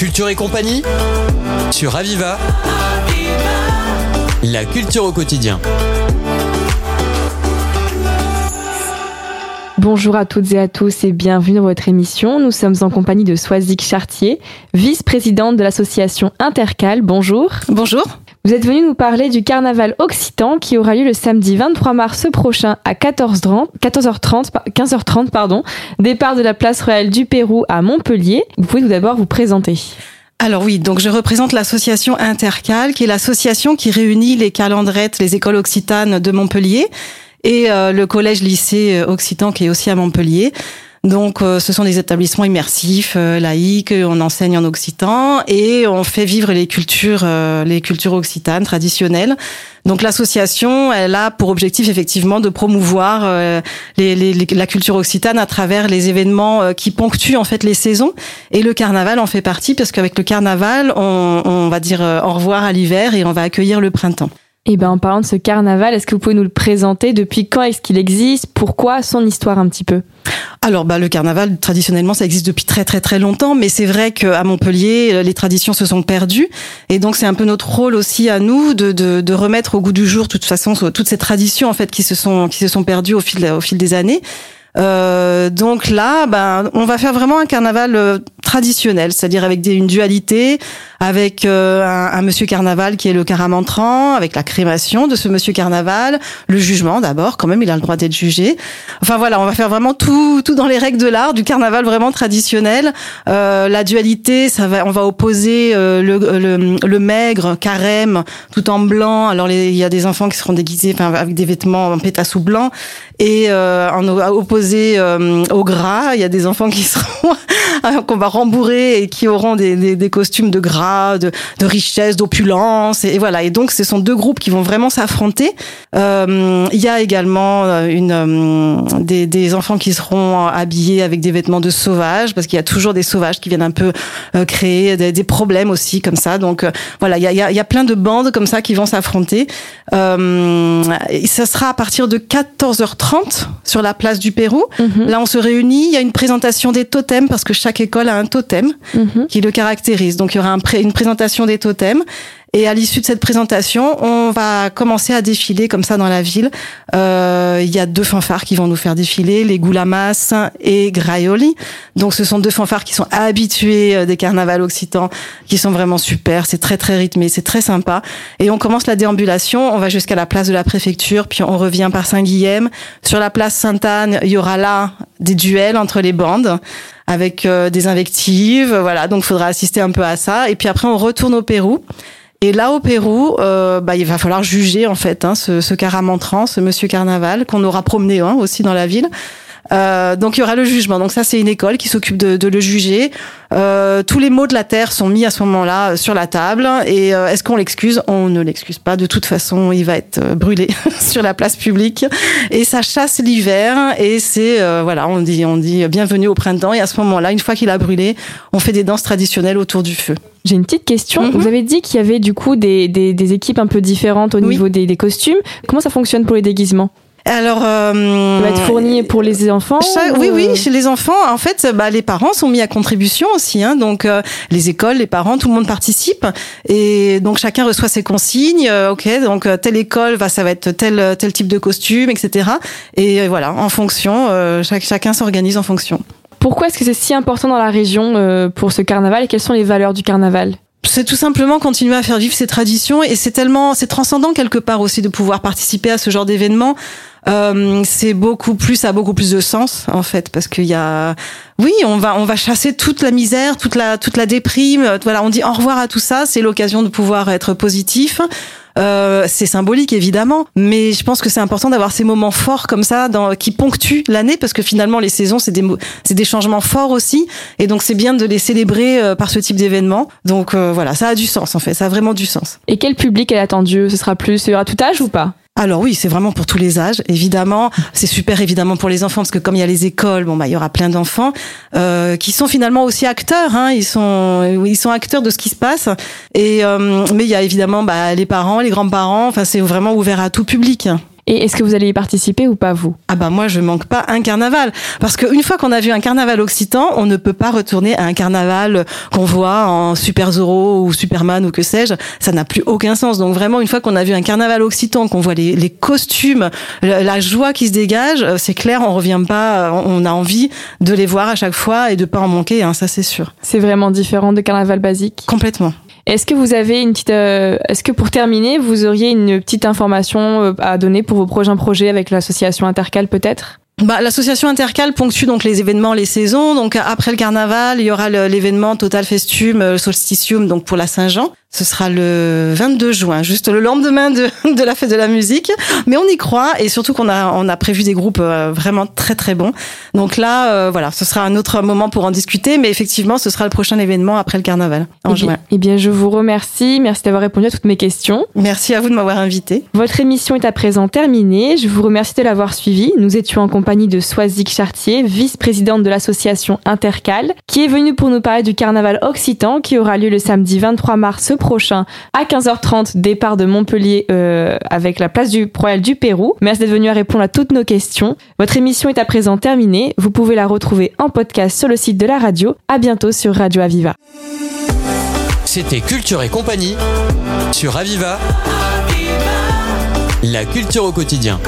Culture et compagnie sur Aviva. La culture au quotidien. Bonjour à toutes et à tous et bienvenue dans votre émission. Nous sommes en compagnie de Soisic Chartier, vice-présidente de l'association Intercal. Bonjour. Bonjour. Vous êtes venue nous parler du carnaval occitan qui aura lieu le samedi 23 mars prochain à 14h30, 14h30 15h30 pardon, départ de la place royale du Pérou à Montpellier. Vous pouvez tout d'abord vous présenter. Alors oui, donc je représente l'association Intercal, qui est l'association qui réunit les calendrettes, les écoles occitanes de Montpellier et euh, le collège lycée occitan qui est aussi à Montpellier. Donc, euh, ce sont des établissements immersifs, euh, laïques. On enseigne en occitan et on fait vivre les cultures, euh, les cultures occitanes traditionnelles. Donc, l'association, elle a pour objectif effectivement de promouvoir les, les, la culture occitane à travers les événements qui ponctuent en fait les saisons. Et le carnaval en fait partie parce qu'avec le carnaval, on, on va dire au revoir à l'hiver et on va accueillir le printemps. Et eh ben en parlant de ce carnaval, est-ce que vous pouvez nous le présenter? Depuis quand est-ce qu'il existe? Pourquoi? Son histoire un petit peu. Alors, bah, le carnaval, traditionnellement, ça existe depuis très très très longtemps, mais c'est vrai qu'à Montpellier, les traditions se sont perdues, et donc c'est un peu notre rôle aussi à nous de, de, de, remettre au goût du jour, de toute façon, toutes ces traditions en fait qui se sont qui se sont perdues au fil au fil des années. Euh, donc là, ben, on va faire vraiment un carnaval euh, traditionnel, c'est-à-dire avec des, une dualité, avec euh, un, un, monsieur carnaval qui est le caramantrant, avec la crémation de ce monsieur carnaval, le jugement d'abord, quand même, il a le droit d'être jugé. Enfin voilà, on va faire vraiment tout, tout dans les règles de l'art, du carnaval vraiment traditionnel. Euh, la dualité, ça va, on va opposer euh, le, le, le, maigre, carême, tout en blanc. Alors il y a des enfants qui seront déguisés enfin, avec des vêtements en pétassou blanc, et en opposé au gras, il y a des enfants qui seront qu'on va rembourrer et qui auront des, des, des costumes de gras, de, de richesse, d'opulence. Et, voilà. Et donc, ce sont deux groupes qui vont vraiment s'affronter. Euh, il y a également euh, une, euh, des, des, enfants qui seront habillés avec des vêtements de sauvages, parce qu'il y a toujours des sauvages qui viennent un peu créer des, des problèmes aussi, comme ça. Donc, voilà, il y a, y, a, y a plein de bandes comme ça qui vont s'affronter. Euh, ça sera à partir de 14h30 sur la place du Pérou. Mhm. Là, on se réunit. Il y a une présentation des totems parce que chaque école a un totem mhm. qui le caractérise. Donc il y aura un une présentation des totems. Et à l'issue de cette présentation, on va commencer à défiler comme ça dans la ville. Euh, il y a deux fanfares qui vont nous faire défiler, les Goulamas et Graioli. Donc ce sont deux fanfares qui sont habitués euh, des carnavals occitans, qui sont vraiment super. C'est très très rythmé, c'est très sympa. Et on commence la déambulation. On va jusqu'à la place de la préfecture, puis on revient par Saint-Guilhem. Sur la place Sainte-Anne, il y aura là des duels entre les bandes avec euh, des invectives. Voilà, donc faudra assister un peu à ça. Et puis après, on retourne au Pérou. Et là, au Pérou, euh, bah, il va falloir juger en fait hein, ce, ce caramantrant, ce Monsieur Carnaval qu'on aura promené hein, aussi dans la ville. Euh, donc il y aura le jugement. Donc ça c'est une école qui s'occupe de, de, le juger. Euh, tous les mots de la terre sont mis à ce moment-là sur la table. Et euh, est-ce qu'on l'excuse? On ne l'excuse pas. De toute façon, il va être euh, brûlé sur la place publique. Et ça chasse l'hiver. Et c'est euh, voilà, on dit on dit bienvenue au printemps. Et à ce moment-là, une fois qu'il a brûlé, on fait des danses traditionnelles autour du feu. J'ai une petite question. Mm -hmm. Vous avez dit qu'il y avait du coup des, des, des, équipes un peu différentes au oui. niveau des, des costumes. Comment ça fonctionne pour les déguisements? Alors, euh, ça va être fourni pour les enfants. Chaque, oui, oui, chez les enfants, en fait, bah, les parents sont mis à contribution aussi. Hein, donc, euh, les écoles, les parents, tout le monde participe, et donc chacun reçoit ses consignes. Euh, ok, donc euh, telle école va, ça va être tel tel type de costume, etc. Et euh, voilà, en fonction, chaque, chacun s'organise en fonction. Pourquoi est-ce que c'est si important dans la région pour ce carnaval et quelles sont les valeurs du carnaval? C'est tout simplement continuer à faire vivre ces traditions et c'est tellement c'est transcendant quelque part aussi de pouvoir participer à ce genre d'événement euh, c'est beaucoup plus ça a beaucoup plus de sens en fait parce qu'il y a oui on va on va chasser toute la misère toute la toute la déprime. Voilà on dit au revoir à tout ça c'est l'occasion de pouvoir être positif. Euh, c'est symbolique évidemment, mais je pense que c'est important d'avoir ces moments forts comme ça dans, qui ponctuent l'année parce que finalement les saisons c'est des c'est des changements forts aussi. Et donc c'est bien de les célébrer euh, par ce type d'événement. Donc euh, voilà, ça a du sens en fait, ça a vraiment du sens. Et quel public est attendu? Ce sera plus à tout âge ou pas? Alors oui, c'est vraiment pour tous les âges, évidemment. C'est super évidemment pour les enfants parce que comme il y a les écoles, bon bah il y aura plein d'enfants euh, qui sont finalement aussi acteurs. Hein, ils sont ils sont acteurs de ce qui se passe. Et euh, mais il y a évidemment bah, les parents, les grands-parents. Enfin c'est vraiment ouvert à tout public. Et est-ce que vous allez y participer ou pas vous? Ah bah moi je manque pas un carnaval parce qu'une fois qu'on a vu un carnaval occitan, on ne peut pas retourner à un carnaval qu'on voit en Super Zorro ou Superman ou que sais-je. Ça n'a plus aucun sens. Donc vraiment une fois qu'on a vu un carnaval occitan, qu'on voit les, les costumes, la, la joie qui se dégage, euh, c'est clair, on revient pas. On a envie de les voir à chaque fois et de pas en manquer. Hein, ça c'est sûr. C'est vraiment différent de carnaval basique? Complètement. Est-ce que vous avez une petite, euh, est-ce que pour terminer, vous auriez une petite information euh, à donner pour vos prochains projets avec l'association Intercal peut-être? Bah, l'association Intercal ponctue donc les événements, les saisons. Donc après le carnaval, il y aura l'événement Total Festume, euh, Solsticium, donc pour la Saint-Jean. Ce sera le 22 juin, juste le lendemain de, de la fête de la musique. Mais on y croit et surtout qu'on a on a prévu des groupes euh, vraiment très très bons. Donc là, euh, voilà, ce sera un autre moment pour en discuter. Mais effectivement, ce sera le prochain événement après le carnaval en eh juin. eh bien, je vous remercie. Merci d'avoir répondu à toutes mes questions. Merci à vous de m'avoir invité. Votre émission est à présent terminée. Je vous remercie de l'avoir suivie. Nous étions en compagnie de Soisic Chartier, vice-présidente de l'association Intercal, qui est venue pour nous parler du carnaval occitan qui aura lieu le samedi 23 mars prochain à 15h30, départ de Montpellier euh, avec la place du Royal du Pérou. Merci d'être venu à répondre à toutes nos questions. Votre émission est à présent terminée. Vous pouvez la retrouver en podcast sur le site de la radio. À bientôt sur Radio Aviva. C'était Culture et compagnie sur Aviva. La culture au quotidien.